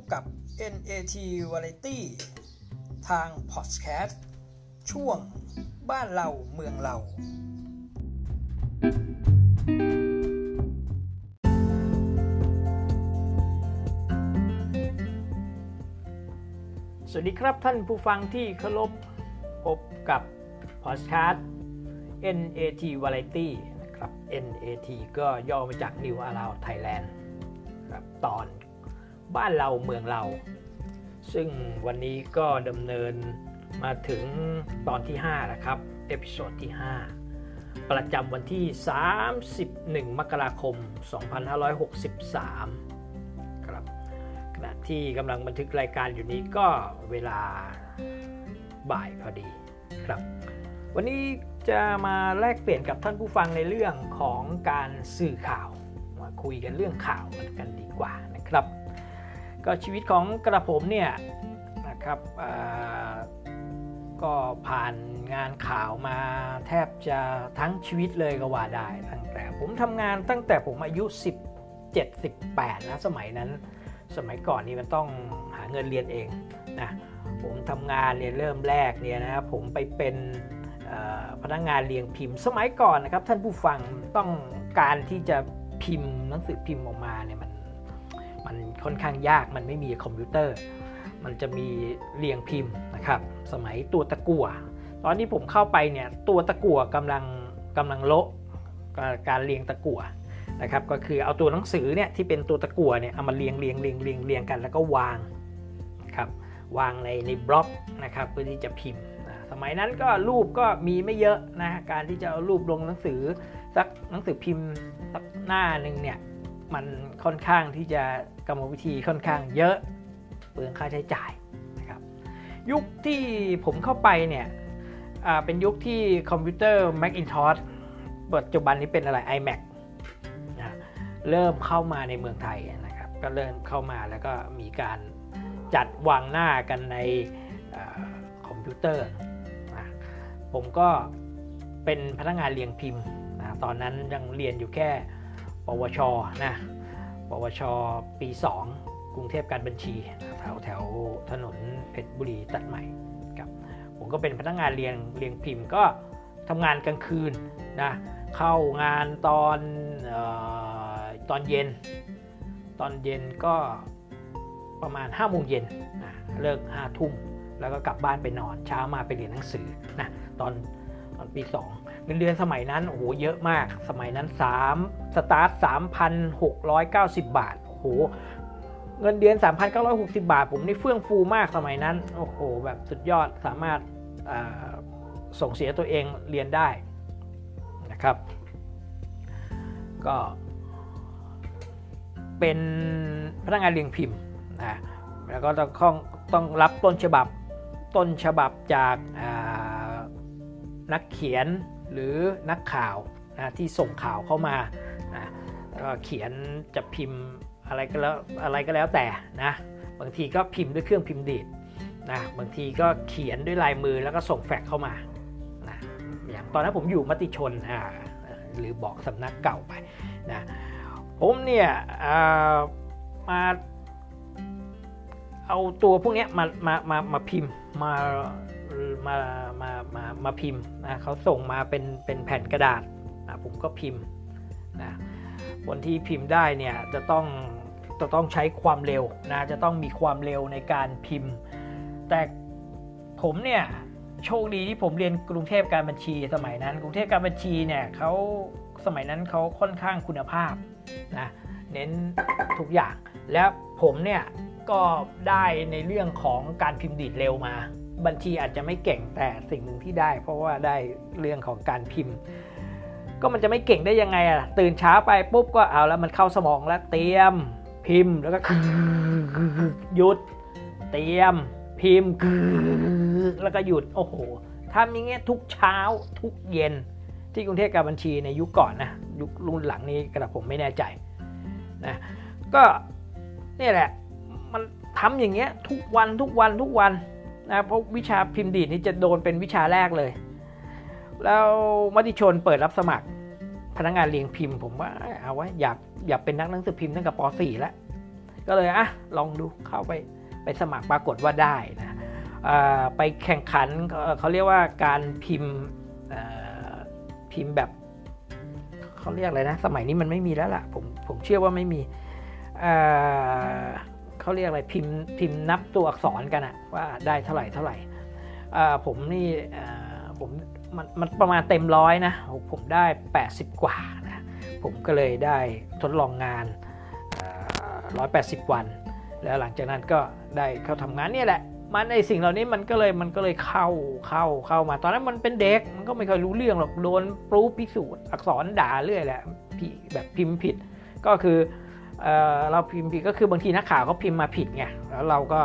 บกับ NAT Variety ทาง Podcast ช่วงบ้านเราเมืองเรา สวัสดีครับท่านผู้ฟังที่เคารพพบกับ Podcast NAT Variety นะครับ NAT ก็ย่อมาจาก New Around Thailand ครับตอน บ้านเราเมืองเรา ซึ่งวันนี้ก็ดำเนินมาถึงตอนที่5แล้วครับ episode ที่ 5 ประจำวันที่ 31 มกราคม 2563 ครับขณะที่กำลังบันทึกรายการอยู่นี้ก็เวลาบ่ายพอดีครับ วันนี้จะมาแลกเปลี่ยนกับท่านผู้ฟังในเรื่องของการสื่อข่าว มาคุยกันเรื่องข่าวกันดีกว่านะครับ ก็ชีวิตของกระผมเนี่ยนะครับก็ผ่านงานข่าวมาแทบจะทั้งชีวิตเลยก็ว่าได้ตั้งแต่ผมทำงานตั้งแต่ผมอายุ 17 18นะสมัยนั้น สมัยก่อนนี่มันต้องหาเงินเรียนเองนะผมทำงานเนี่ยเริ่มแรกเนี่ยนะครับผมไปเป็นพนักงงานเรียงพิมพ์ สมัยก่อนนะครับท่านผู้ฟังต้องการที่จะพิมพ์หนังสือพิมพ์ออกมาเนี่ยมัน มันค่อนข้างยากมันไม่มีคอมพิวเตอร์ มันจะมีเรียงพิมพ์นะครับสมัยตัวตะกั่วตอนที่ผมเข้าไปเนี่ยตัวตะกั่วกำลังกำลังโละการเรียงตะกั่วนะครับก็คือเอาตัวหนังสือเนี่ยที่เป็นตัวตะกั่วเนี่ยเอามาเรียงเรียงเรียงเรียงเรียงกันแล้วก็วางนะครับวางในในบล็อกนะครับเพื่อที่จะพิมพ์สมัยนั้นก็รูปก็มีไม่เยอะนะการที่จะเอารูปลงหนังสือสักหนังสือพิมพ์สักหน้าหนึ่งเนี่ยมันค่อนข้างที่จะ กรรมวิธีค่อนข้างเยอะเปลืองค่าใช้จ่ายนะครับยุคที่ผมเข้าไปเนี่ยเป็นยุคที่คอมพิวเตอร์ Macintosh ปัจจุบันนี้เป็นอะไร iMac นะเริ่มเข้ามาในเมืองไทยนะครับก็เริ่มเข้ามาแล้วก็มีการจัดวางหน้ากันในคอมพิวเตอร์นะผมก็เป็นพนักงานเรียงพิมพ์นะตอนนั้นยังเรียนอยู่แค่ ปวชนะ ปวช ปี 2 กรุงเทพการบัญชีแถวแถวถนนเพชรบุรีตัดใหม่ครับผมก็เป็นพนักงานเรียงเรียงพิมพ์ก็ทำงานกลางคืนนะเข้างานตอนออตอนเย็น ตอนเย็นก็ประมาณ5้าโมงเย็นนะเลิกห้าทุ่มแล้วก็กลับบ้านไปนอนเช้ามาไปเรียนหนังสือนะตอน ตอนปี 2 เงินเดือนสมัยนั้นโอ้โหเยอะมาก สมัยนั้น 3 สตาร์ท 3,690 บาทโอ้โหเงินเดือน 3,960 บาท ผมนี่เฟื่องฟูมากสมัยนั้น โอ้โห แบบสุดยอดสามารถส่งเสียตัวเองเรียนได้นะครับ ก็ เป็นพนักงานเรียงพิมพ์นะแล้วก็ต้องต้องรับต้นฉบับต้นฉบับจาก นักเขียนหรือนักข่าวนะที่ส่งข่าวเข้ามานะก็เขียนจะพิมพ์อะไรก็แล้วอะไรก็แล้วแต่นะบางทีก็พิมพ์ด้วยเครื่องพิมพ์ดีดนะบางทีก็เขียนด้วยลายมือแล้วก็ส่งแฟกเข้ามานะอย่างตอนนั้นผมอยู่มติชนอ่าหรือบอกสำนักเก่าไปนะผมเนี่ยมาเอาตัวพวกนี้มามามามาพิมพ์มา มามามามาพิมพ์นะเขาส่งมาเป็นเป็นแผ่นกระดาษนะผมก็พิมพ์นะคนที่พิมพ์ได้เนี่ยจะต้องจะต้องใช้ความเร็วนะจะต้องมีความเร็วในการพิมพ์ แต่ผมเนี่ยโชคดีที่ผมเรียนกรุงเทพการบัญชีสมัยนั้น กรุงเทพการบัญชีเนี่ยเขาสมัยนั้นเขาค่อนข้างคุณภาพนะเน้นทุกอย่าง แล้วผมเนี่ยก็ได้ในเรื่องของการพิมพ์ดีดเร็วมา บัญชีอาจจะไม่เก่งแต่สิ่งหนึ่งที่ได้ เพราะว่าได้เรื่องของการพิมพ์ ก็มันจะไม่เก่งได้ยังไงอะตื่นเช้าไปปุ๊บก็เอาแล้วมันเข้าสมองแล้วเตรียมพิมพ์แล้วก็หยุด เตรียม พิมพ์แล้วก็หยุดโอ้โหทำอย่างเงี้ยทุกเช้าทุกเย็น ที่กรุงเทพการบัญชีในยุคก่อนนะยุครุ่นหลังนี้กระผมไม่แน่ใจนะก็นี่แหละมันทำอย่างเงี้ยทุกวันทุกวันทุกวัน นะเพราะวิชาพิมพ์ดีดนี่จะโดนเป็นวิชาแรกเลย แล้วมติชนเปิดรับสมัคร พนักงานเรียงพิมพ์ ผมว่าเอาไว้อยากอยากเป็นนักหนังสือพิมพ์ตั้งแต่ป .4 แล้วก็เลยอะลองดูเข้าไปไปสมัครปรากฏว่าได้นะไปแข่งขันเขาเรียกว่าการพิมพ์พิมพ์แบบเขาเรียกอะไรนะ สมัยนี้มันไม่มีแล้วล่ะ ผมผมเชื่อว่าไม่มี เขาเรียกอะไรพิมพ์พิมพ์นับตัวอักษรกันอะว่าได้เท่าไหร่เท่าไหร่ผมนี่ผมมันมันประมาณเต็มร้อยนะผมได้ 80 กว่านะผมก็เลยได้ทดลองงาน 180 วัน แล้วหลังจากนั้นก็ได้เข้าทำงานนี่แหละมันในสิ่งเหล่านี้มันก็เลยมันก็เลยเข้าเข้าเข้ามา ตอนนั้นมันเป็นเด็กมันก็ไม่เคยรู้เรื่องหรอกโดนปรูพิสูจน์อักษรด่าเรื่อยแหละแบบพิมพ์ผิด ก็คือ เเราพิมพ์ผิดก็คือบางทีนักข่าวเขาพิมพ์มาผิดไงแล้วเราก็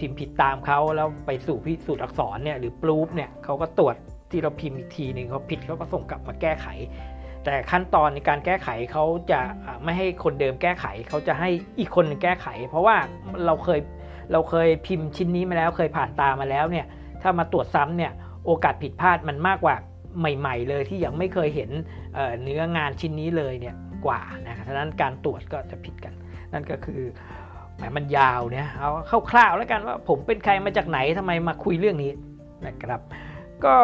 พิมพ์ผิดตามเขาแล้วไปสู่พิสูจน์อักษรเนี่ยหรือปรูฟเนี่ยเขาก็ตรวจที่เราพิมพ์อีกทีหนึ่งเขาผิดเขาก็ส่งกลับมาแก้ไข แต่ขั้นตอนในการแก้ไขเขาจะไม่ให้คนเดิมแก้ไขเขาจะให้อีกคนนึงแก้ไข เพราะว่าเราเคยเราเคยพิมพ์ชิ้นนี้มาแล้วเคยผ่านตามาแล้วเนี่ยถ้ามาตรวจซ้ำเนี่ยโอกาสผิดพลาดมันมากกว่าใหม่ ๆ เลยที่ยังไม่เคยเห็นเนื้องานชิ้นนี้เลยเนี่ย กว่านะครับฉะนั้นการตรวจก็จะผิดกัน นั่นก็คือหมายมันยาวเนี่ยเอาคร่าวๆแล้วกันว่าผมเป็นใครมาจากไหนทำไมมาคุยเรื่องนี้นะครับ ก็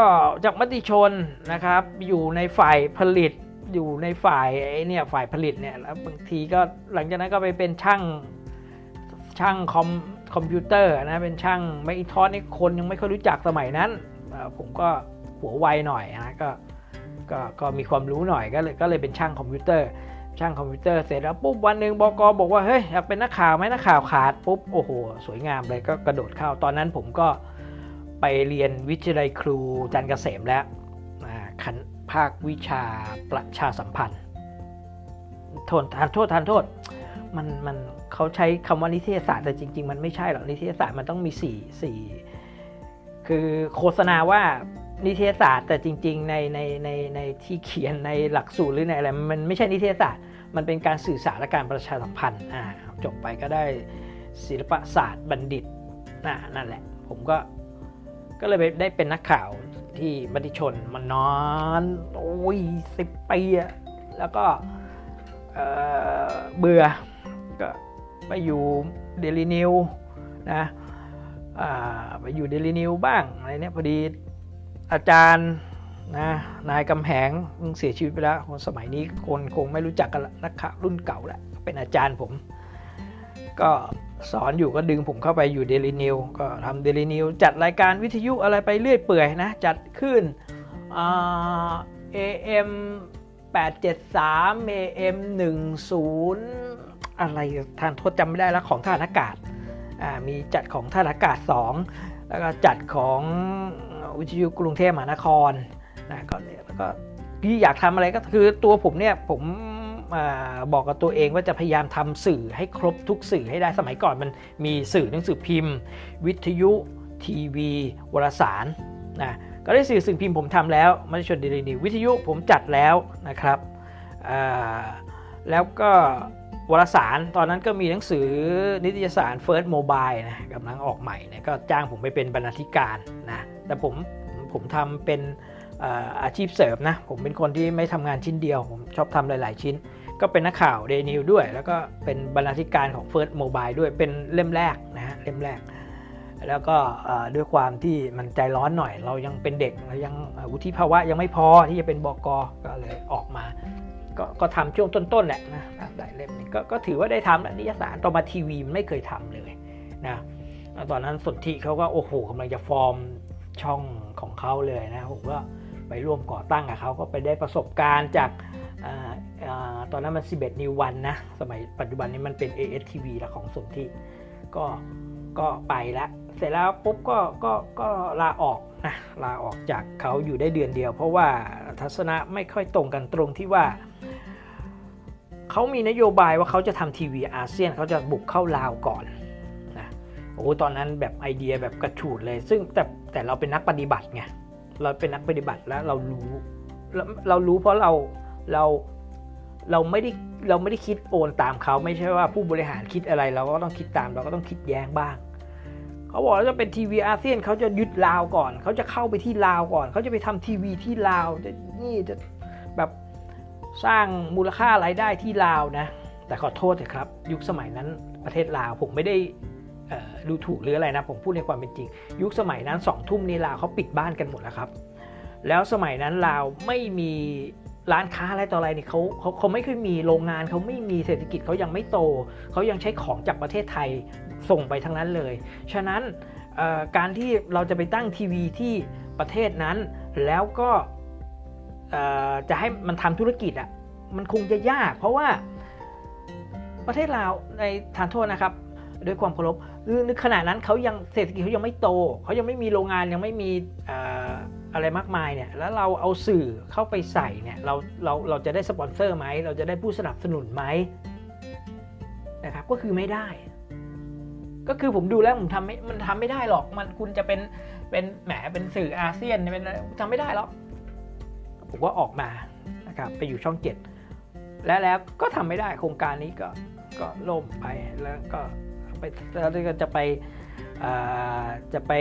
จากมติชนนะครับ อยู่ในฝ่ายผลิตอยู่ในฝ่ายไอ้เนี่ยฝ่ายผลิตเนี่ยแล้วบางทีก็หลังจากนั้นก็ไปเป็นช่างช่างคอมคอมพิวเตอร์นะเป็นช่างไม่ทอสนี่คนยังไม่ค่อยรู้จักสมัยนั้น ผมก็หัวไวหน่อยนะก็ ก็ก็มีความรู้หน่อยก็เลยก็เลยเป็นช่างคอมพิวเตอร์ ช่างคอมพิวเตอร์เสร็จแล้วปุ๊บวันหนึ่งบกบอกว่าเฮ้ยอยากเป็นนักข่าวไหมนักข่าวขาดปุ๊บโอ้โหสวยงามเลยก็กระโดดเข้าตอนนั้นผมก็ไปเรียนวิทยาลัยครูจันเกษมแล้วขันภาควิชาประชาสัมพันธ์โทษทานโทษทานโทษมันมันเขาใช้คำว่านิเทศศาสตร์แต่จริง ๆ มันไม่ใช่หรอกนิเทศศาสตร์มันต้องมี4 4คือโฆษณาว่า นิเทศศาสตร์แต่จริง ๆ ในในในในที่เขียนในหลักสูตรหรือในอะไรมันไม่ใช่นิเทศศาสตร์ มันเป็นการสื่อสารและการประชาสัมพันธ์อ่าจบไปก็ได้ศิลปศาสตร์บัณฑิตน่นั่นแหละ ผมก็ก็เลยได้เป็นนักข่าวที่มติชนมานอนโอ้ยสิบปีอะแล้วก็เบื่อก็ไปอยู่เดลินิวนะไปอยู่เดลินิวบ้างอะไรเนี้ยพอดี อาจารย์นะนายกำแหงเสียชีวิตไปแล้วคนสมัยนี้คนคงไม่รู้จักกันละนักข่าวรุ่นเก่าแหละเป็นอาจารย์ผม ก็สอนอยู่ก็ดึงผมเข้าไปอยู่เดลินิวก็ทำเดลินิวจัดรายการวิทยุอะไรไปเรื่อยเปื่อยนะ จัดขึ้นเอ็ม873 AM 10 อะไรทานโทษจำไม่ได้แล้วของท่านอากาศ มีจัดของท่านอากาศ 2 แล้วก็จัดของ วิทยุกรุงเทพมหานครนะก็แล้วก็พี่อยากทำอะไรก็คือตัวผมเนี่ยผมบอกกับตัวเองว่าจะพยายามทำสื่อให้ครบทุกสื่อให้ได้สมัยก่อนมันมีสื่อหนังสือพิมพ์ วิทยุ ทีวี วารสารนะก็ได้สื่อสิ่งพิมพ์ผมทำแล้วมัชชนดลินิววิทยุผมจัดแล้วนะครับแล้วก็วารสารตอนนั้นก็มีหนังสือนิตยสาร First Mobile นะกำลังออกใหม่นะก็จ้างผมไปเป็นบรรณาธิการนะ แต่ผมผมทำเป็นอาชีพเสริมนะ ผมเป็นคนที่ไม่ทำงานชิ้นเดียว ผมชอบทำหลาย ๆ ชิ้น ก็เป็นนักข่าวเดนิวด้วย แล้วก็เป็นบรรณาธิการของ First Mobile ด้วยเป็นเล่มแรกนะฮะเล่มแรก แล้วก็ด้วยความที่มันใจร้อนหน่อย เรายังเป็นเด็กเรายังวุฒิภาวะยังไม่พอที่จะเป็นบกก็เลยออกมา ก็ก็ทำช่วงต้น ๆ แหละนะได้เล่มนี้กก็ถือว่าได้ทำนิยสารต่อมาทีวีไม่เคยทำเลยนะตอนนั้นสนธิเขาก็โอ้โหกำลังจะฟอร์ม ช่องของเขาเลยนะผมก็ไปร่วมก่อตั้งกับเขาก็ไปได้ประสบการณ์จากตอนนั้นมัน 11 นิววันนะ สมัยปัจจุบันนี้มันเป็น ASTV ละของสนธิก็ก็ไปแล้วเสร็จแล้วปุ๊บก็ก็ก็ลาออกนะลาออกจากเขาอยู่ได้เดือนเดียว เพราะว่าทัศนะไม่ค่อยตรงกันตรงที่ว่า เขามีนโยบายว่าเขาจะทำทีวีอาเซียนเขาจะบุกเข้าลาวก่อน โอ้ตอนนั้นแบบไอเดียแบบกระฉูดเลย ซึ่งแต่แต่เราเป็นนักปฏิบัติไงเราเป็นนักปฏิบัติแล้วเรารู้เรารู้เพราะเราเราเราไม่ได้เราไม่ได้คิดโอนตามเขาไม่ใช่ว่าผู้บริหารคิดอะไร เราก็ต้องคิดตามเราก็ต้องคิดแย้งบ้าง เขาบอกว่าจะเป็นทีวีอาเซียนเขาจะยึดลาวก่อน เขาจะเข้าไปที่ลาวก่อน เขาจะไปทำทีวีที่ลาวจะนี่จะแบบสร้างมูลค่ารายได้ที่ลาวนะ แต่ขอโทษเถอะครับ ยุคสมัยนั้นประเทศลาวผมไม่ได้ ดูถูกหรืออะไรนะ ผมพูดในความเป็นจริง ยุคสมัยนั้นสองทุ่มนี่ลาวเขาปิดบ้านกันหมดแล้วครับ แล้วสมัยนั้นลาวไม่มีร้านค้าอะไรต่ออะไรนี่เขาเขาเขาไม่เคยมีโรงงานเขาไม่มีเศรษฐกิจเขายังไม่โต เขายังใช้ของจากประเทศไทยส่งไปทั้งนั้นเลย ฉะนั้นการที่เราจะไปตั้งทีวีที่ประเทศนั้น แล้วก็จะให้มันทำธุรกิจอะ่ะมันคงจะยาก เพราะว่าประเทศลาวในทานโทษนะครับ ด้วยความเคารพคือในขณะนั้นเขายังเศรษฐกิจเขายังไม่โต เขายังไม่มีโรงงานยังไม่มีอะไรมากมายเนี่ย แล้วเราเอาสื่อเข้าไปใส่เนี่ย เรา เรา เราจะได้สปอนเซอร์ไหม เราจะได้ผู้สนับสนุนไหมนะครับ ก็คือไม่ได้ ก็คือผมดูแล้วผมทำไม่ มันทำไม่ได้หรอก มันคุณจะเป็น เป็น แหม เป็นสื่ออาเซียน เป็นทำไม่ได้หรอก ผมก็ออกมานะครับ ไปอยู่ช่องเจ็ด แล้วแล้วก็ทำไม่ได้ โครงการนี้ก็ ก็ล่มไป แล้วก็ ไปแล้วก็จะไปจะไป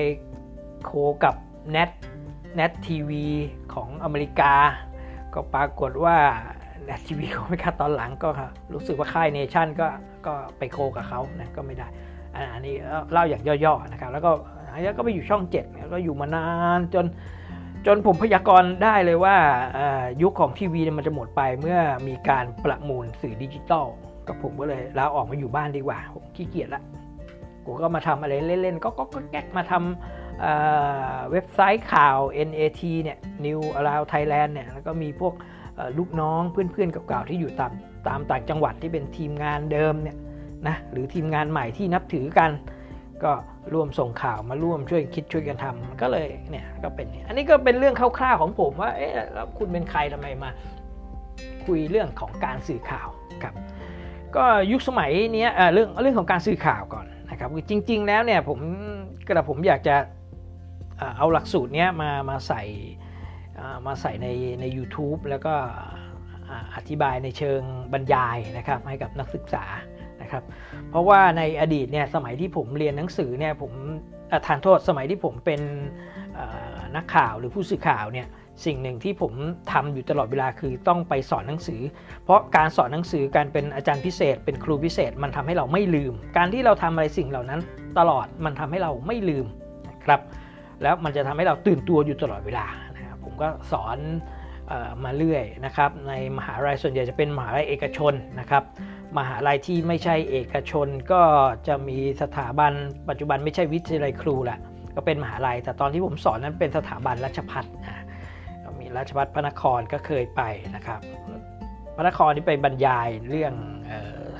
โคกับ Net Net TV ของอเมริกา ก็ปรากฏว่า Net TV ของอเมริกาตอนหลังก็รู้สึกว่าค่ายเนชั่นก็ก็ไปโคกับเขานะก็ไม่ได้ อันนี้เล่าอย่างย่อๆนะครับแล้วก็แล้วก็ไปอยู่ช่อง7แล้วก็อยู่มานานจนจนผมพยากรณ์ได้เลยว่ายุคของทีวีมันจะหมดไปเมื่อมีการประมูลสื่อดิจิตอล กับผมก็เลยลาออกมาอยู่บ้านดีกว่าผมขี้เกียจละกูก็มาทำอะไรเล่นๆก็ก็แก๊กมาทำเว็บไซต์ข่าว NAT เนี่ย New Around Thailand เนี่ยแล้วก็มีพวกลูกน้องเพื่อนๆเก่าๆที่อยู่ตามตามต่างจังหวัดที่เป็นทีมงานเดิมเนี่ยนะหรือทีมงานใหม่ที่นับถือกัน ก็ร่วมส่งข่าวมาร่วมช่วยคิดช่วยกันทำก็เลยเนี่ยก็เป็นอันนี้ก็เป็นเรื่องคร่าวๆของผมว่าเอ๊ะแล้วคุณเป็นใครทำไมมา คุยเรื่องของการสื่อข่าวครับ ก็ยุคสมัยนี้เรื่องเรื่องของการสื่อข่าวก่อนนะครับจริง ๆ แล้วเนี่ยผมกระผมอยากจะเอาหลักสูตรนี้มามาใส่มาใส่ในใน u t u b e แล้วก็อธิบายในเชิงบรรยายนะครับให้กับนักศึกษานะครับเพราะว่าในอดีตเนี่ยสมัยที่ผมเรียนหนังสือเนี่ยผมทานโทษสมัยที่ผมเป็นนักข่าวหรือผู้สื่อข่าวเนี่ย สิ่งหนึ่งที่ผมทำอยู่ตลอดเวลาคือต้องไปสอนหนังสือ เพราะการสอนหนังสือการเป็นอาจารย์พิเศษ เป็นครูพิเศษ มันทำให้เราไม่ลืม การที่เราทำอะไรสิ่งเหล่านั้น ตลอดมันทำให้เราไม่ลืมนะครับแล้วมันจะทำให้เราตื่นตัวอยู่ตลอดเวลานะครับผมก็สอนมาเรื่อยนะครับในมหาลัยส่วนใหญ่จะเป็นมหาลัยเอกชนนะครับมหาลัยที่ไม่ใช่เอกชนก็จะมีสถาบัน ปัจจุบันไม่ใช่วิทยาลัยครูแหละก็เป็นมหาลัย แต่ตอนที่ผมสอนนั้นเป็นสถาบันราชพัฒน์ ราชพัฒพระนครก็เคยไปนะครับ พระนครนี่ไปบรรยายเรื่อง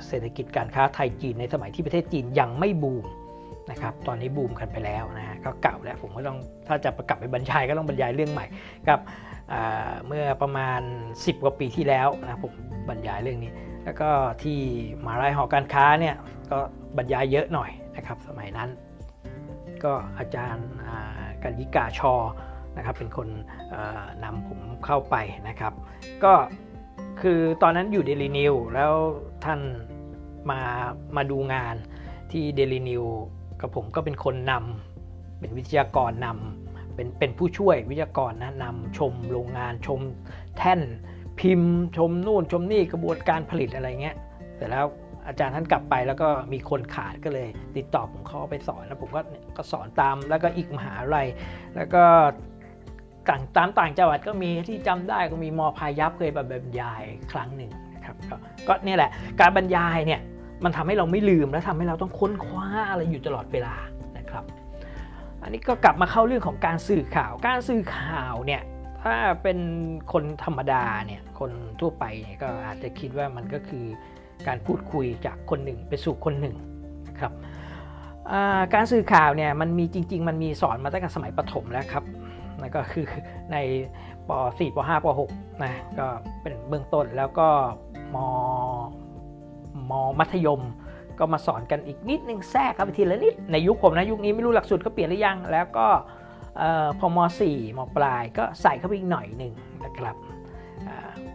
เศรษฐกิจการค้าไทยจีนในสมัยที่ประเทศจีนยังไม่บูมนะครับ ตอนนี้บูมกันไปแล้วนะฮะก็เก่าแล้วผมก็ต้องถ้าจะประกลับไปบรรยายก็ต้องบรรยายเรื่องใหม่กับเมื่อประมาณ 10 กว่าปีที่แล้วนะผมบรรยายเรื่องนี้ แล้วก็ที่มหาลัยหอการค้าเนี่ยก็บรรยายเยอะหน่อยนะครับ สมัยนั้น ก็อาจารย์กันยิกาชอ นะครับเป็นคนนำผมเข้าไปนะครับ ก็คือตอนนั้นอยู่เดลินิวแล้วท่านมามาดูงานที่เดลินิวกับผมก็เป็นคนนำเป็นวิทยากรนำเป็นเป็นผู้ช่วยวิทยากรนะนำชมโรงงานชมแท่นพิมพ์ ชมนู่นชมนี่กระบวนการผลิตอะไรเงี้ยเสร็จแล้วอาจารย์ท่านกลับไปแล้วก็มีคนขาดก็เลยติดต่อผมเข้าไปสอนแล้วผมก็ก็สอนตามแล้วก็อีกมหาลัยแล้วก็ ต่างตามต่างจังหวัดก็มีที่จำได้ก็มีมอพายับเคยแบบบรรยายครั้งหนึ่งนะครับกก็นี่แหละการบรรยายเนี่ยมันทำให้เราไม่ลืมและทำให้เราต้องค้นคว้าอะไรอยู่ตลอดเวลานะครับ อันนี้ก็กลับมาเข้าเรื่องของการสื่อข่าว การสื่อข่าวเนี่ยถ้าเป็นคนธรรมดาเนี่ยคนทั่วไปเนี่ยก็อาจจะคิดว่ามันก็คือการพูดคุยจากคนหนึ่งไปสู่คนหนึ่งนะครับการสื่อข่าวเนี่ยมันมีจริง ๆ มันมีสอนมาตั้งแต่สมัยประถมแล้วครับ นั่นก็คือในป .4 ป .5 ป .6 นะก็เป็นเบื้องต้นแล้วก็มมมัธยมก็มาสอนกันอีกนิดนึงแทรกครับไปทีละนิด ในยุคผมนะยุคนี้ไม่รู้หลักสูตรเขาเปลี่ยนหรือยัง แล้วก็พอม .4 มปลายก็ใส่เข้าไปอีกหน่อยหนึ่งนะครับ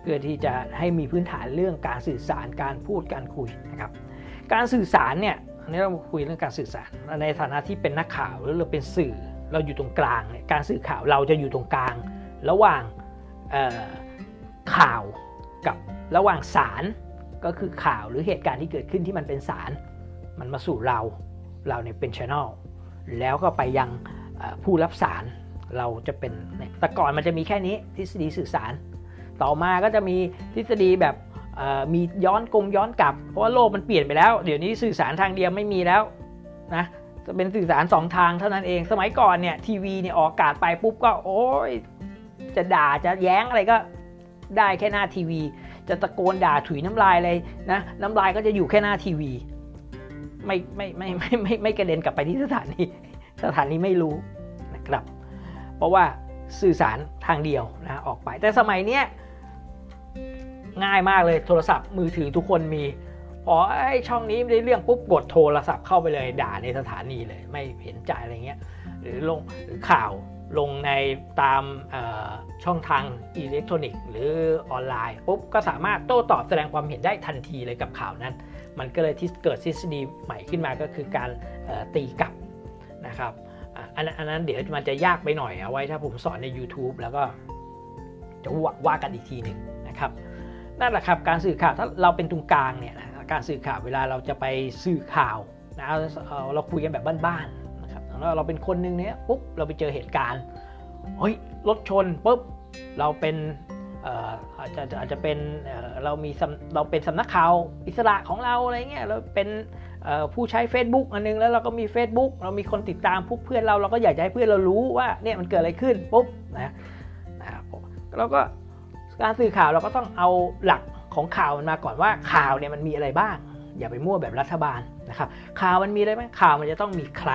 เพื่อที่จะให้มีพื้นฐานเรื่องการสื่อสารการพูดการคุยนะครับการสื่อสารเนี่ยอันนี้เราคุยเรื่องการสื่อสารในฐานะที่เป็นนักข่าวหรือเราเป็นสื่อ เราอยู่ตรงกลาง การสื่อข่าวเราจะอยู่ตรงกลาง ระหว่างข่าวกับระหว่างสารก็คือข่าวหรือเหตุการณ์ที่เกิดขึ้นที่มันเป็นสารมันมาสู่เราเราเนี่ยเป็นช n นลแล้วก็ไปยังผู้รับสารเราจะเป็นแต่ก่อนมันจะมีแค่นี้ทฤษฎีสื่อสาร ต่อมาก็จะมีทฤษฎีแบบมีย้อนกงย้อนกลับ เพราะว่าโลกมันเปลี่ยนไปแล้ว เดี๋ยวนี้สื่อสารทางเดียวไม่มีแล้วนะ จะเป็นสื่อสารสองทางเท่านั้นเอง สมัยก่อนเนี่ยทีวีเนี่ยออกอากาศไปปุ๊บก็โอ้ยจะด่าจะแย้งอะไรก็ได้แค่หน้าทีวี จะตะโกนด่าถุยน้ำลายเลยนะน้ำลายก็จะอยู่แค่หน้าทีวี ไม่ไม่ไม่ไม่ไม่ไม่กระเด็นกลับไปที่สถานีสถานีไม่รู้นะครับ เพราะว่าสื่อสารทางเดียวนะออกไป แต่สมัยเนี้ยง่ายมากเลยโทรศัพท์มือถือทุกคนมี พอไอ้ช่องนี้ไม่ได้เรื่องปุ๊บกดโทรศัพท์เข้าไปเลยด่าในสถานีเลย ไม่เห็นใจอะไรเงี้ยหรือลงหรือข่าวลงในตามช่องทางอิเล็กทรอนิกส์ หรือออนไลน์ปุ๊บก็สามารถโต้ตอบแสดงความเห็นได้ทันทีเลยกับข่าวนั้น มันก็เลยที่เกิดทฤษฎีใหม่ขึ้นมาก็คือการตีกลับนะครับอันนั้นเดี๋ยวมันจะยากไปหน่อยเอาไว้ถ้าผมสอนใน YouTube แล้วก็จะว่ากันอีกทีหนึ่งนะครับนั่นแหละครับการสื่อข่าวถ้าเราเป็นตรงกลางเนี่ย การสื่อข่าวเวลาเราจะไปสื่อข่าวนะเราคุยกันแบบบ้านๆนะครับแล้วเราเป็นคนหนึ่งเนี้ยปุ๊บเราไปเจอเหตุการณ์เฮ้ยรถชนปุ๊บเราเป็นอาจจะอาจจะเป็นเรามีเราเป็นสำนักข่าวอิสระของเราอะไรเงี้ยเราเป็นผู้ใช้ Facebook อันนึงแล้วเราก็มี Facebook เรามีคนติดตามพวกเพื่อนเราเราก็อยากจะให้เพื่อนเรารู้ว่าเนี่ยมันเกิดอะไรขึ้นปุ๊บนะนะครับเราก็การสื่อข่าวเราก็ต้องเอาหลัก ของข่าวมันมาก่อนว่าข่าวเนี่ยมันมีอะไรบ้าง อย่าไปมั่วแบบรัฐบาลนะครับข่าวมันมีอะไรไหมข่าวมันจะต้องมีใคร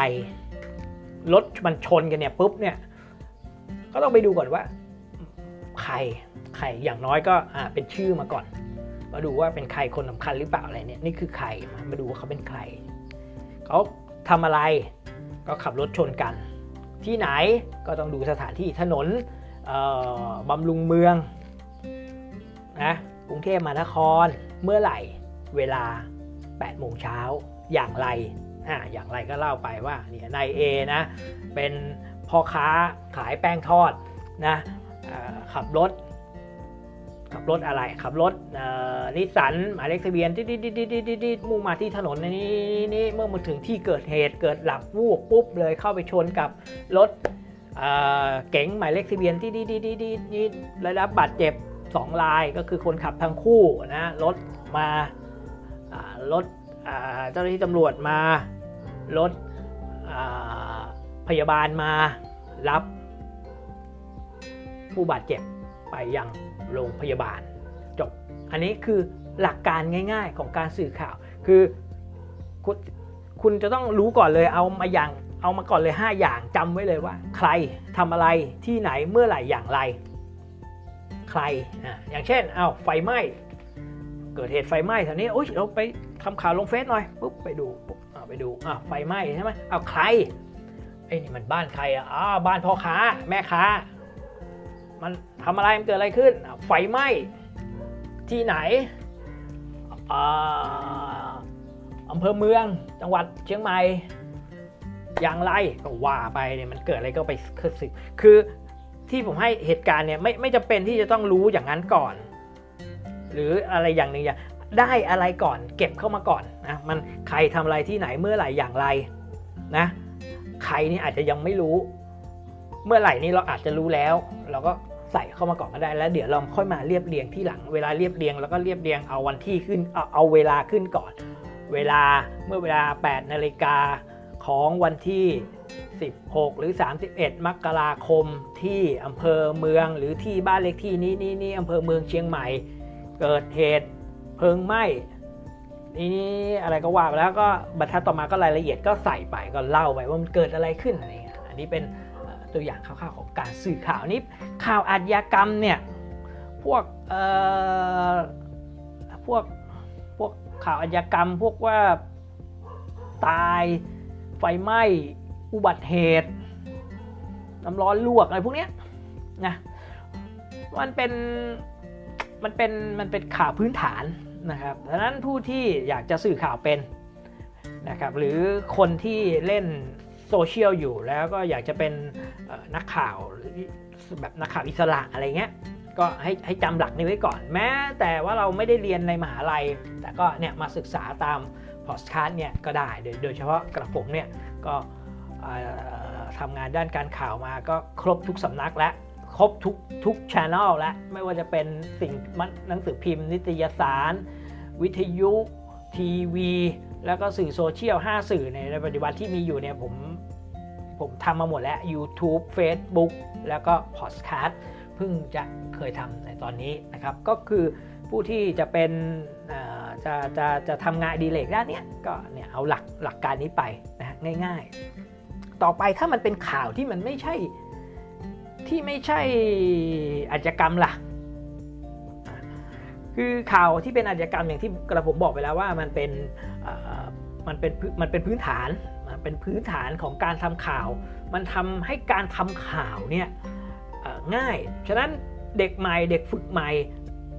รถมันชนกันเนี่ยปุ๊บเนี่ยก็ต้องไปดูก่อนว่าใครใครอย่างน้อยก็เป็นชื่อมาก่อน มาดูว่าเป็นใครคนสำคัญหรือเปล่าอะไรเนี่ยนี่คือใครมาดูว่าเขาเป็นใครเขาทำอะไรก็ขับรถชนกัน ที่ไหนก็ต้องดูสถานที่ถนนบำรุงเมืองนะ กรุงเทพมหานคร เมื่อไหร่เวลา 8 โมงเช้าอย่างไรอ่าอย่างไรก็เล่าไปว่าเนี่ยนายเอนะเป็นพ่อค้าขายแป้งทอดนะขับรถ ขับรถอะไร ขับรถนิสสันหมายเลขทะเบียนที่ที่ที่ที่ที่มุ่งมาที่ถนนนี้นี่เมื่อมาถึงที่เกิดเหตุเกิดหลับวูบปุ๊บเลยเข้าไปชนกับรถเก๋งหมายเลขทะเบียนที่ที่ที่ที่ที่ได้รับบาดเจ็บ 2 ลายก็คือคนขับทั้งคู่นะรถมารถเจ้าหน้าที่ตำรวจมารถพยาบาลมารับผู้บาดเจ็บไปยังโรงพยาบาลจบ อันนี้คือหลักการง่ายๆของการสื่อข่าว คือคุณคุณจะต้องรู้ก่อนเลยเอามาอย่างเอามาก่อนเลย 5 อย่างจำไว้เลยว่า ใครทำอะไรที่ไหนเมื่อไหร่อย่างไร ใครอ่าอย่างเช่นเอาไฟไหม้เกิดเหตุไฟไหม้แถวนี้โอ้ยเราไปทำข่าวลงเฟซหน่อยปุ๊บไปดูปุ๊บไปดูอ่าไฟไหม้ใช่ไหมเอาใครไอ้นี่มันบ้านใครอะอ้าบ้านพ่อค้าแม่ค้า มันทำอะไรมันเกิดอะไรขึ้นไฟไหม้ที่ไหนอำเภอเมืองจังหวัดเชียงใหม่อย่างไรก็ว่าไปเนี่ยมันเกิดอะไรก็ไปคือ ที่ผมให้เหตุการณ์เนี่ยไม่ไม่จำเป็นที่จะต้องรู้อย่างนั้นก่อน หรืออะไรอย่างหนึ่งอย่างได้อะไรก่อนเก็บเข้ามาก่อนนะมันใครทำอะไรที่ไหนเมื่อไหร่อย่างไรนะใครนี่อาจจะยังไม่รู้ เมื่อไหร่นี่เราอาจจะรู้แล้ว เราก็ใส่เข้ามาก่อนก็ได้แล้ว เดี๋ยวเราค่อยมาเรียบเรียงที่หลังเวลาเรียบเรียงแล้วก็เรียบเรียงเอาวันที่ขึ้นเอาเอาเวลาขึ้นก่อน เวลาเมื่อเวลา8นาฬิกาของวันที่ 16 หรือ 31 มกราคมที่อำเภอเมืองหรือที่บ้านเล็กที่นี้นี่นี่อำเภอเมืองเชียงใหม่ เกิดเหตุเพลิงไหม้นี่อะไรก็ว่าไปแล้วก็บรรทัดต่อมาก็รายละเอียดก็ใส่ไปก็เล่าไปว่ามันเกิดอะไรขึ้นอะไรเงี้ยอันนี้เป็นตัวอย่างคร่าวๆของการสื่อข่าวนี้ข่าวอาชญากรรมเนี่ยพวกเอ่อพวกพวกข่าวอาชญากรรมพวกว่าตายไฟไหม้ อุบัติเหตุน้ำร้อนลวกอะไรพวกนี้นะมันเป็นมันเป็นมันเป็นข่าวพื้นฐานนะครับดังนั้นผู้ที่อยากจะสื่อข่าวเป็นนะครับหรือคนที่เล่นโซเชียลอยู่แล้วก็อยากจะเป็นนักข่าวแบบนักข่าวอิสระอะไรเงี้ยก็ให้ให้จำหลักนี้ไว้ก่อน แม้แต่ว่าเราไม่ได้เรียนในมหาลัย แต่ก็เนี่ยมาศึกษาตามพอสคาร์เนี่ยก็ได้โดยโดยเฉพาะกระผมเนี่ยก็ ทำงานด้านการข่าวมาก็ครบทุกสำนักและครบทุกทุกช anel แล้วไม่ว่าจะเป็นสิ่งหนังสือพิมพ์ นิตยสาร วิทยุ ทีวี แล้วก็สื่อโซเชียล 5 สื่อในปัจจุบันที่มีอยู่เนี่ยผมผมทำมาหมดแล้ว YouTube Facebook แล้วก็ Podcast เพิ่งจะเคยทำในตอนนี้นะครับ ก็คือผู้ที่จะเป็นจะจะจะทำงานดีเลกด้านนี้ก็เนี่ยเอาหลักหลักการนี้ไปนะง่าย ๆ ต่อไปถ้ามันเป็นข่าวที่มันไม่ใช่ที่ไม่ใช่อาชญากรรมล่ะ คือข่าวที่เป็นอาชญากรรมอย่างที่กระผมบอกไปแล้วว่ามันเป็นมันเป็นมันเป็นพื้นฐานเป็นพื้นฐานของการทำข่าว มันทำให้การทำข่าวเนี่ยง่าย ฉะนั้นเด็กใหม่เด็กฝึกใหม่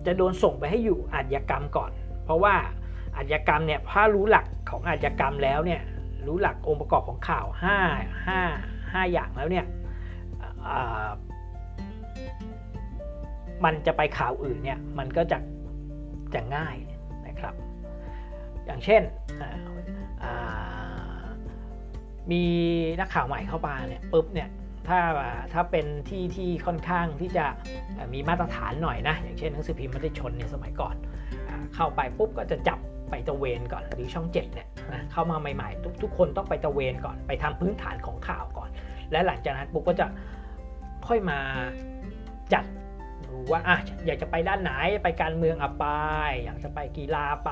จะโดนส่งไปให้อยู่อาชญากรรมก่อน เพราะว่าอาชญากรรมเนี่ยถ้ารู้หลักของอาชญากรรมแล้วเนี่ย รู้หลักองค์ประกอบของข่าว 5 5 5 อย่างแล้วเนี่ยมันจะไปข่าวอื่นเนี่ยมันก็จะจะง่ายนะครับ อย่างเช่นมีนักข่าวใหม่เข้ามาเนี่ยปุ๊บเนี่ยถ้าถ้าเป็นที่ที่ค่อนข้างที่จะมีมาตรฐานหน่อยนะ อย่างเช่นหนังสือพิมพ์มติชนเนี่ยสมัยก่อนเข้าไปปุ๊บก็จะจับไปตะเวนก่อนหรือช่องเจ็ดเนี่ย นะเข้ามาใหม่ๆ ทุกทุกคนต้องไปตะเวนก่อน ไปทำพื้นฐานของข่าวก่อน และหลังจากนั้นปุ๊บก็จะค่อยมาจัดดูว่าอะอยากจะไปด้านไหนไปการเมืองอะไป อยากจะไปกีฬาไป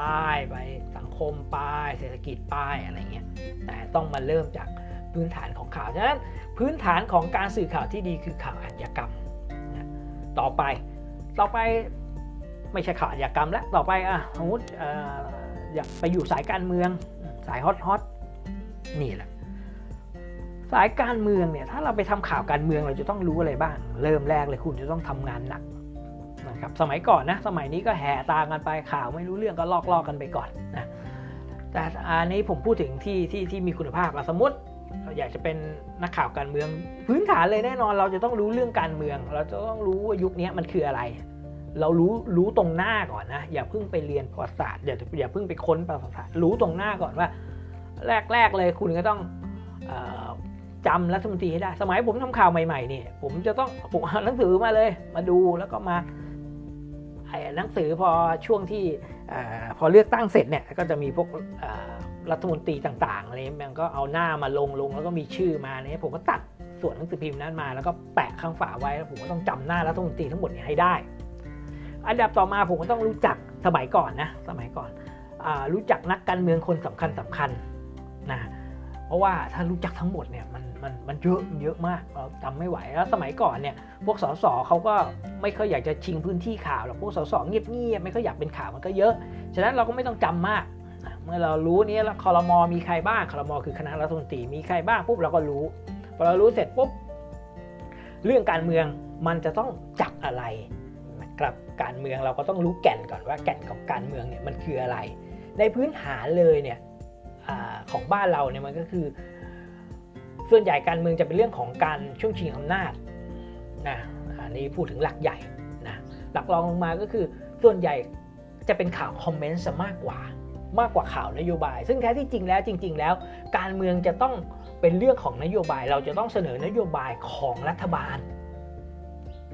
ไปสังคมไปเศรษฐกิจไปอะไรเงี้ยแต่ต้องมาเริ่มจากพื้นฐานของข่าวฉะนั้นพื้นฐานของการสื่อข่าวที่ดีคือข่าวอาชญากรรมต่อไปต่อไปไม่ใช่ข่าวอาชญากรรมแล้วต่อไปอะสมมติอยากไปอยู่สายการเมือง สายฮอตฮอตนี่แหละสายการเมืองเนี่ยถ้าเราไปทำข่าวการเมืองเราจะต้องรู้อะไรบ้าง เริ่มแรกเลยคุณจะต้องทำงานหนักนะครับสมัยก่อนนะสมัยนี้ก็แห่ตามกันไปข่าวไม่รู้เรื่องก็ลอกๆกกันไปก่อนนะแต่อันนี้ผมพูดถึงที่ที่ที่มีคุณภาพสมมติเราอยากจะเป็นนักข่าวการเมือง พื้นฐานเลยแน่นอนเราจะต้องรู้เรื่องการเมือง เราจะต้องรู้ว่ายุคนี้มันคืออะไร เรารู้รู้ตรงหน้าก่อนนะ อย่าเพิ่งไปเรียนประวัติศาสตร์อย่าอย่าเพิ่งไปค้นประวัติศาสตร์รู้ตรงหน้าก่อนว่า แรกๆเลยคุณก็ต้องจำรัฐมนตรีให้ได้ สมัยผมทำข่าวใหม่ๆนี่ผมจะต้องผมเอาหนังสือมาเลย มาดูแล้วก็มาไอ้หนังสือพอช่วงที่พอเลือกตั้งเสร็จเนี่ยก็จะมีพวกรัฐมนตรีต่างๆอะไรมันก็เอาหน้ามาลงลงแล้วก็มีชื่อมาเนี่ยผมก็ตัดส่วนหนังสือพิมพ์นั้นมา แล้วก็แปะข้างฝาไว้แล้วผมก็ต้องจำหน้ารัฐมนตรีทั้งหมดนี้ให้ได้ อันดับต่อมาผมก็ต้องรู้จักสมัยก่อนนะสมัยก่อนอรู้จักนักการเมืองคนสำคัญสำคัญนะเพราะว่าถ้ารู้จักทั้งหมดเนี่ยมันมันมันเยอะเยอะมากเราจำไม่ไหวแล้วสมัยก่อนเนี่ยพวกสสเขาก็ไม่ค่อยอยากจะชิงพื้นที่ข่าวหรอกพวกสสเงียบเงียบไม่ค่อยอยากเป็นข่าวมันก็เยอะ ฉะนั้นเราก็ไม่ต้องจำมากเมื่อเรารู้นี้แล้วคอรมอมีใครบ้างคอรมอคือคณะรัฐมนตรีมีใครบ้างปุ๊บเราก็รู้พอเรารู้เสร็จปุ๊บเรื่องการเมืองมันจะต้องจับอะไร นะครับการเมืองเราก็ต้องรู้แก่นก่อนว่าแก่นของการเมืองเนี่ยมันคืออะไร ในพื้นฐานเลยเนี่ยอของบ้านเราเนี่ยมันก็คือ ส่วนใหญ่การเมืองจะเป็นเรื่องของการช่วงชิงอำนาจนะอันนี้พูดถึงหลักใหญ่นะหลักรองลงมาก็คือส่วนใหญ่จะเป็นข่าวคอมเมนต์ซะมากกว่ามากกว่าข่าวนโยบาย ซึ่งแท้ที่จริงแล้วจริง ๆ แล้ว การเมืองจะต้องเป็นเรื่องของนโยบาย เราจะต้องเสนอนโยบายของรัฐบาล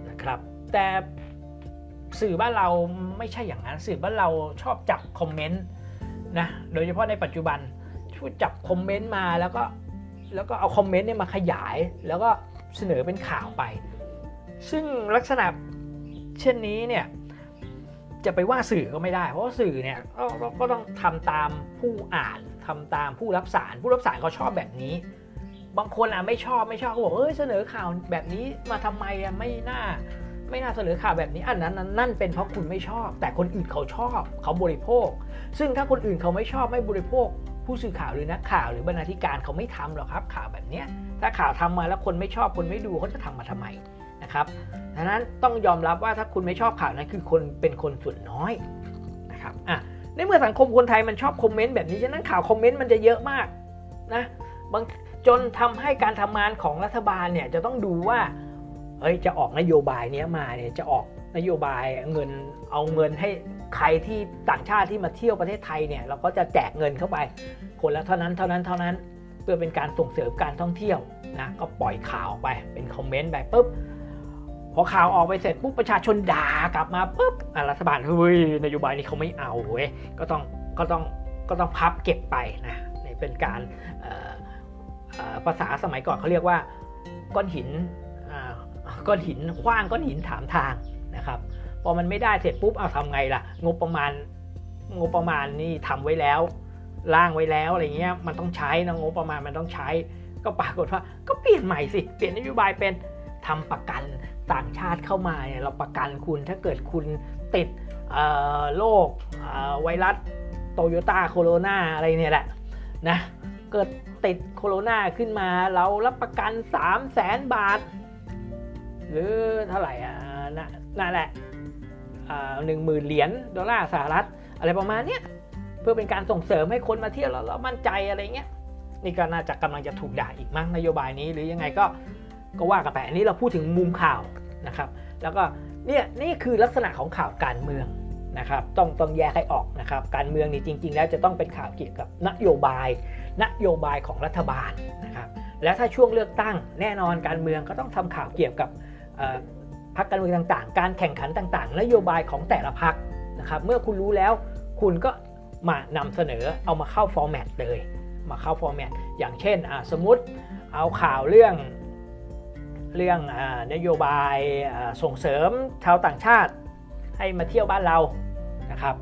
นะครับ แต่ สื่อบ้านเราไม่ใช่อย่างนั้น สื่อบ้านเราชอบจับคอมเมนต์นะโดยเฉพาะในปัจจุบันช่วยจับคอมเมนต์มาแล้วก็แล้วก็เอาคอมเมนต์เนี่ยมาขยาย แล้วก็เสนอเป็นข่าวไป ซึ่งลักษณะเช่นนี้เนี่ยจะไปว่าสื่อก็ไม่ได้ เพราะสื่อเนี่ยก็ต้องทำตามผู้อ่านทำตามผู้รับสาร ผู้รับสารเขาชอบแบบนี้ บางคนอะไม่ชอบไม่ชอบเขาบอกเอ้ยเสนอข่าวแบบนี้มาทำไมอะไม่น่า ไม่น่าเสนอข่าวแบบนี้อันนั้นนั่นเป็นเพราะคุณไม่ชอบ แต่คนอื่นเขาชอบ เขาบริโภค ซึ่งถ้าคนอื่นเขาไม่ชอบไม่บริโภค ผู้สื่อข่าวหรือนักข่าวหรือบรรณาธิการเขาไม่ทำหรอกครับข่าวแบบนี้ถ้าข่าวทำมาแล้วคนไม่ชอบคนไม่ดูเขาจะทำมาทำไมนะครับดังนั้นต้องยอมรับว่าถ้าคุณไม่ชอบข่าวนั้นคือคนเป็นคนส่วนน้อยนะครับอะในเมื่อสังคมคนไทยมันชอบคอมเมนต์แบบนี้ฉะนั้นข่าวคอมเมนต์มันจะเยอะมากนะบางจนทำให้การทำงานของรัฐบาลเนี่ยจะต้องดูว่า เอ้ยจะออกนโยบายนี้มาเนี่ยจะออกนโยบายเงินเอาเงินให้ใครที่ต่างชาติที่มาเที่ยวประเทศไทยเนี่ยเราก็จะแจกเงินเข้าไป คนละเท่านั้นเท่านั้นเท่านั้นเพื่อเป็นการส่งเสริมการท่องเที่ยวนะก็ปล่อยข่าวไปเป็นคอมเมนต์ไปปุ๊บพอข่าวออกไปเสร็จปุ๊บประชาชนด่ากลับมาปุ๊บรัฐบาลเฮ้ยนโยบายนี้เขาไม่เอาเว้ยก็ต้องก็ต้องก็ต้องพับเก็บไปนะนี่เป็นการภาษาสมัยก่อนเขาเรียกว่าก้อนหิน ก้อนหินคว้างก้อนหินถามทางนะครับพอมันไม่ได้เสร็จปุ๊บเอาทำไงล่ะ งบประมาณงบประมาณนี่ทำไว้แล้วร่างไว้แล้วอะไรเงี้ยมันต้องใช้นะงบประมาณมันต้องใช้ ก็ปรากฏว่าก็เปลี่ยนใหม่สิเปลี่ยนนโยบายเป็นทำประกันต่างชาติเข้ามาเนี่ยเราประกันคุณถ้าเกิดคุณติดโรคไวรัสโตโยต้าโคโรนาอะไรเนี่ยแหละนะเกิดติดโคโรนาขึ้นมาเรารับประกัน 3 0 0แสนบาท หรือเท่าไหร่อะนั่นแหละหนึ่งหมื่นเหรียญดอลลาร์สหรัฐ อะไรประมาณเนี้ยเพื่อเป็นการส่งเสริมให้คนมาเที่ยวแล้วมั่นใจอะไรเงี้ยนี่ก็น่าจะกำลังจะถูกด่าอีกมั้งนโยบายนี้หรือยังไงก็ก็ว่ากันไปอันนี้เราพูดถึงมุมข่าวนะครับ แล้วก็เนี่ยนี่คือลักษณะของข่าวการเมืองนะครับต้องต้องแยกให้ออกนะครับ การเมืองนี่จริง ๆ แล้วจะต้องเป็นข่าวเกี่ยวกับนโยบาย นโยบายของรัฐบาลนะครับ แล้วถ้าช่วงเลือกตั้งแน่นอนการเมืองก็ต้องทำข่าวเกี่ยวกับ พรรคการเมืองต่างๆ การแข่งขันต่างๆ นโยบายของแต่ละพรรคนะครับ เมื่อคุณรู้แล้วคุณก็มานำเสนอเอามาเข้า format เลย มาเข้า format อย่างเช่นสมมติเอาข่าวเรื่องเรื่องนโยบายส่งเสริมชาวต่างชาติให้มาเที่ยวบ้านเรานะครับ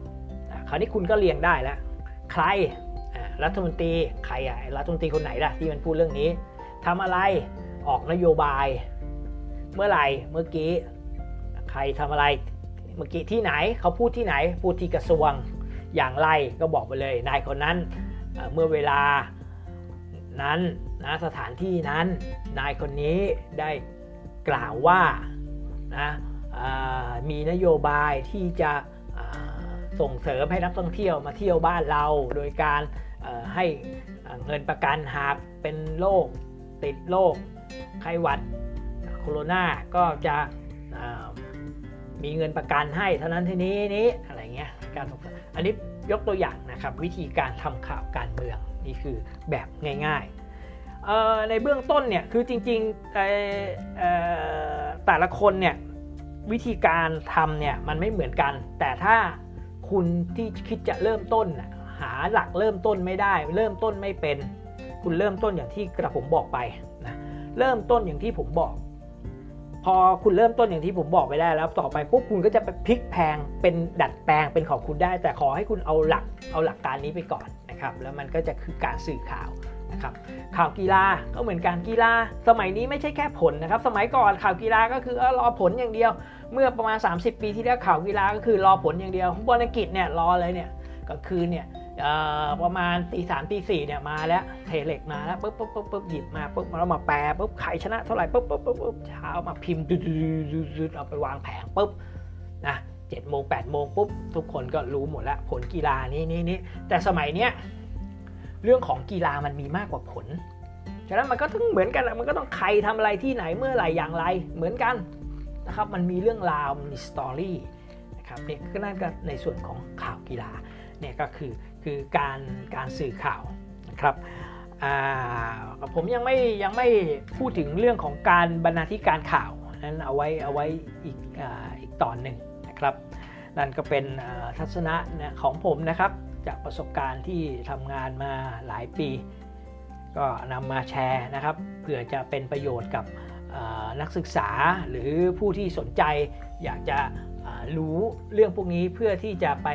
คราวนี้คุณก็เรียงได้แล้ว ใครรัฐมนตรีใครอะรัฐมนตรีคนไหนล่ะที่มันพูดเรื่องนี้ทำอะไรออกนโยบาย เมื่อไหร่เมื่อกี้ ใครทำอะไรเมื่อกี้ที่ไหนเขาพูดที่ไหน พูดที่กระทรวงอย่างไรก็บอกไปเลยนายคนนั้นเมื่อเวลานั้นนะสถานที่นั้น นายคนนี้ได้กล่าวว่านะมีนโยบายที่จะส่งเสริมให้นักท่องเที่ยวมาเที่ยวบ้านเรา โดยการให้เงินประกันหากเป็นโรคติดโรคไข้หวัด โคโรนาก็จะมีเงินประกันให้เท่านั้นทีนี้นี้อะไรเงี้ยการส่งเสริมอันนี้ยกตัวอย่างนะครับวิธีการทำข่าวการเมืองนี่คือแบบง่ายๆในเบื้องต้นเนี่ยคือจริงๆแต่ละคนเนี่ยวิธีการทำเนี่ยมันไม่เหมือนกัน แต่ถ้าคุณที่คิดจะเริ่มต้นหาหลักเริ่มต้นไม่ได้ เริ่มต้นไม่เป็น คุณเริ่มต้นอย่างที่กระผมบอกไปนะเริ่มต้นอย่างที่ผมบอก พอคุณเริ่มต้นอย่างที่ผมบอกไปได้แล้วต่อไปปุ๊บคุณก็จะไปพลิกแพงเป็นดัดแปลงเป็นของคุณได้ แต่ขอให้คุณเอาหลักเอาหลักการนี้ไปก่อนนะครับแล้วมันก็จะคือการสื่อข่าวนะครับข่าวกีฬาก็เหมือนการกีฬา สมัยนี้ไม่ใช่แค่ผลนะครับ สมัยก่อนข่าวกีฬาก็คือรอผลอย่างเดียว เมื่อประมาณ 30 ปีที่แล้วข่าวกีฬาก็คือรอผลอย่างเดียวบอลอังกฤษเนี่ยรอเลยเนี่ยก็คือเนี่ย ประมาณตีสามตีสี่เนี่ยมาแล้วเทเล็กมาแล้วปุ๊บปุ๊บปุ๊บปุ๊บหยิบมาปุ๊บเรามาแปลปุ๊บใครชนะเท่าไหร่ปุ๊บปุ๊บปุ๊บปุ๊บเช้ามาพิมพ์ดูดๆเอาไปวางแผงปุ๊บนะเจ็ดโมงแปดโมงปุ๊บทุกคนก็รู้หมดแล้วผลกีฬานี้นี่นี่แต่สมัยเนี้ยเรื่องของกีฬามันมีมากกว่าผลฉะนั้นมันก็ต้องเหมือนกันมันก็ต้องใครทำอะไรที่ไหนเมื่อไหร่อย่างไรเหมือนกันนะครับมันมีเรื่องราวมันมีสตอรี่นะครับเนี่ยก็นั่นก็ในส่วนของข่าวกีฬาเนี่ยก็คือ คือการการสื่อข่าวนะครับผมยังไม่ยังไม่พูดถึงเรื่องของการบรรณาธิการข่าวนั้นเอาไว้เอาไว้อีกออีกตอนหนึ่งนะครับนั่นก็เป็นทัศนะของผมนะครับ จากประสบการณ์ที่ทำงานมาหลายปี ก็นำมาแชร์นะครับเพื่อจะเป็นประโยชน์กับนักศึกษาหรือผู้ที่สนใจอยากจะรู้เรื่องพวกนี้เพื่อที่จะไป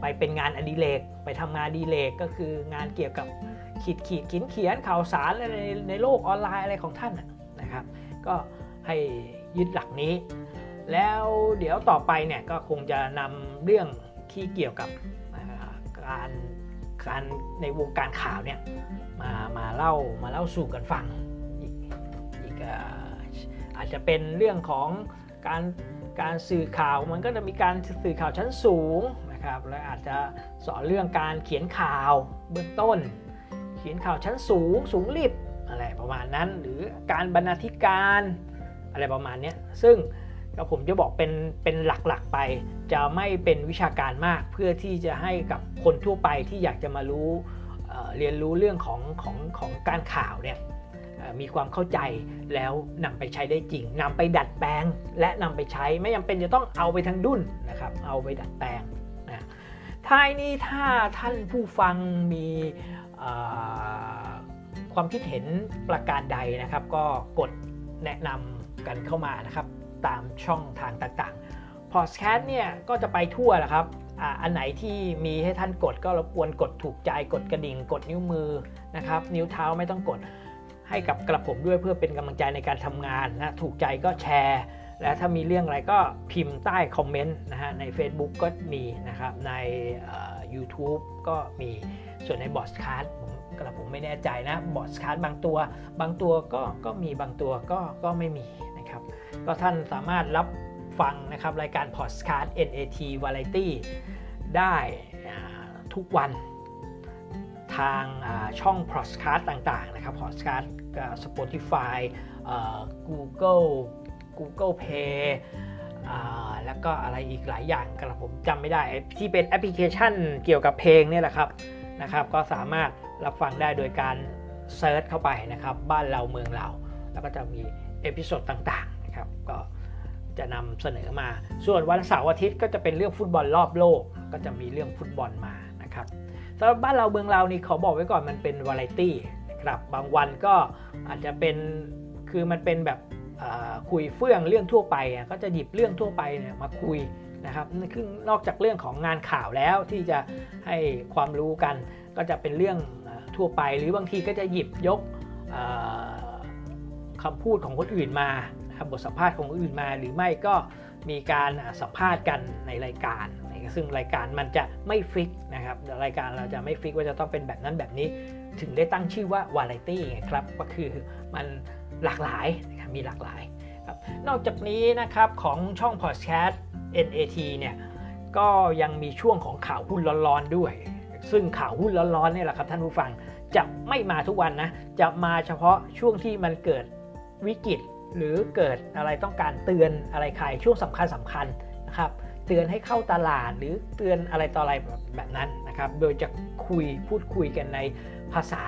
ไปเป็นงานอดิเรกไปทำงานอดีเลกก็คืองานเกี่ยวกับขีดขีดเขียนเขียนข่าวสารในในโลกออนไลน์อะไรของท่านนะครับ ก็ให้ยึดหลักนี้ แล้วเดี๋ยวต่อไปเนี่ยก็คงจะนำเรื่องที่เกี่ยวกับการการในวงการข่าวเนี่ยมามาเล่ามาเล่าสู่กันฟังอีกอีกอาจจะเป็นเรื่องของการการสื่อข่าวมันก็จะมีการสื่อข่าวชั้นสูง ครับและอาจจะสอนเรื่องการเขียนข่าวเบื้องต้น เขียนข่าวชั้นสูงสูงรีบอะไรประมาณนั้น หรือการบรรณาธิการอะไรประมาณนี้ซึ่งก็ผมจะบอกเป็นเป็นหลักๆไป จะไม่เป็นวิชาการมากเพื่อที่จะให้กับคนทั่วไปที่อยากจะมารู้เเรียนรู้เรื่องของของของการข่าวเนี่ยมีความเข้าใจแล้วนำไปใช้ได้จริงนำไปดัดแปลง และนำไปใช้ไม่จาเป็นจะต้องเอาไปทั้งดุนนะครับ เอาไปดัดแปลง ท้ายนี้ถ้าท่านผู้ฟังมีความคิดเห็นประการใดนะครับ ก็กดแนะนำกันเข้ามานะครับ ตามช่องทางต่างๆพอดแคสต์เนี่ยก็จะไปทั่วแหละครับอันไหนที่มีให้ท่านกดก็รบกวนกดถูกใจกดกระดิ่ง กดนิ้วมือนะครับ นิ้วเท้าไม่ต้องกดให้กับกระผมด้วยเพื่อเป็นกำลังใจในการทำงานนะถูกใจก็แชร์ และถ้ามีเรื่องอะไรก็พิมพ์ใต้คอมเมนต์นะฮะใน Facebook ก็มีนะครับใน YouTube ก็มีส่วนในบอสคาร์ดผมกระผมไม่แน่ใจนะบอสคาร์ดบางตัว บางตัวก็ก็มีบางตัวก็ก็ไม่มีนะครับ ก็ท่านสามารถรับฟังนะครับรายการพอดคาสต์ NAT Variety ได้ทุกวันทางช่องพอดคาสต์ต่างๆนะครับพอดคาสต์ Spotify Google Google Pay แล้วก็อะไรอีกหลายอย่างกระผมจำไม่ได้ที่เป็นแอปพลิเคชันเกี่ยวกับเพลงนี่แหละครับนะครับ ก็สามารถรับฟังได้โดยการsearch เข้าไปนะครับ บ้านเราเมืองเรา แล้วก็จะมี episode ต่างๆนะครับก็จะนำเสนอมา ส่วนวันเสาร์อาทิตย์ก็จะเป็นเรื่องฟุตบอลรอบโลก ก็จะมีเรื่องฟุตบอลมานะครับสำหรับบ้านเราเมืองเรานี่ขอบอกไว้ก่อนมันเป็นวาไรตี้นะครับบางวันก็อาจจะเป็นคือมันเป็นแบบ คุยเฟื่องเรื่องทั่วไปก็จะหยิบเรื่องทั่วไปเนี่ยมาคุยนะครับคือนอกจากเรื่องของงานข่าวแล้วที่จะให้ความรู้กัน ก็จะเป็นเรื่องทั่วไป หรือบางทีก็จะหยิบยกคำพูดของคนอื่นมาบทสัมภาษณ์ของคนอื่นมา หรือไม่ก็มีการสัมภาษณ์กันในรายการ ซึ่งรายการมันจะไม่ฟิกนะครับรายการเราจะไม่ฟิกว่าจะต้องเป็นแบบนั้นแบบนี้ ถึงได้ตั้งชื่อว่าวาไรตี้ไงครับก็คือมัน หลากหลายนะครับมีหลากหลายครับนอกจากนี้นะครับของช่องพอดแคสต์ NAT เนี่ยก็ยังมีช่วงของข่าวหุ้นร้อนๆด้วย ซึ่งข่าวหุ้นร้อนๆเนี่ยแหละครับท่านผู้ฟังจะไม่มาทุกวันนะจะมาเฉพาะช่วงที่มันเกิดวิกฤต หรือเกิดอะไรต้องการเตือนอะไรใครช่วงสำคัญสำคัญนะครับเตือนให้เข้าตลาดหรือเตือนอะไรต่ออะไรแบบนั้นนะครับ โดยจะคุยพูดคุยกันในภาษา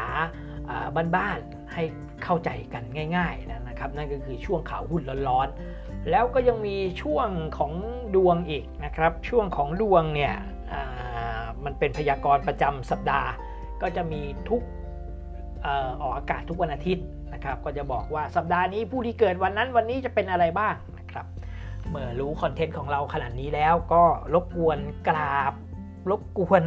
บ้านๆให้ เข้าใจกันง่ายๆนะครับนั่นก็คือช่วงข่าวหุ้นร้อนๆแล้วก็ยังมีช่วงของดวงอีกนะครับ ช่วงของดวงเนี่ยมันเป็นพยากรณ์ประจำสัปดาห์ ก็จะมีทุกออกอากาศทุกวันอาทิตย์นะครับ ก็จะบอกว่าสัปดาห์นี้ผู้ที่เกิดวันนั้นวันนี้จะเป็นอะไรบ้างนะครับ เมื่อรู้คอนเทนต์ของเราขนาดนี้แล้วก็รบกวนกราบรบกวน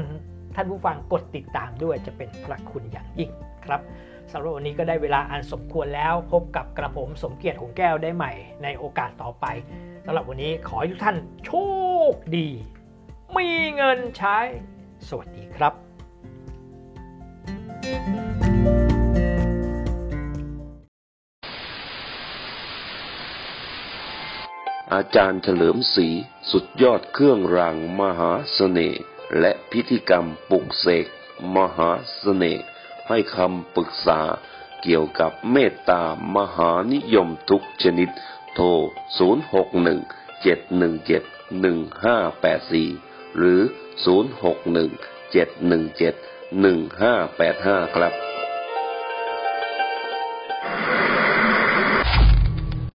ท่านผู้ฟังกดติดตามด้วยจะเป็นพระคุณอย่างยิ่งครับ สำหรับวันนี้ก็ได้เวลาอันสมควรแล้วพบกับกระผมสมเกียรติหงแก้วได้ใหม่ในโอกาสต่อไปสำหรับวันนี้ขอให้ทุกท่านโชคดี มีเงินใช้ สวัสดีครับ thank you อาจารย์เฉลิมศรีสุดยอดเครื่องรางมหาเสน่ห์และพิธีกรรมปลุกเสกมหาเสน่ห์ ให้คำปรึกษาเกี่ยวกับเมตตามหานิยมทุกชนิด โทร 0617171584 หรือ 0617171585 ครับ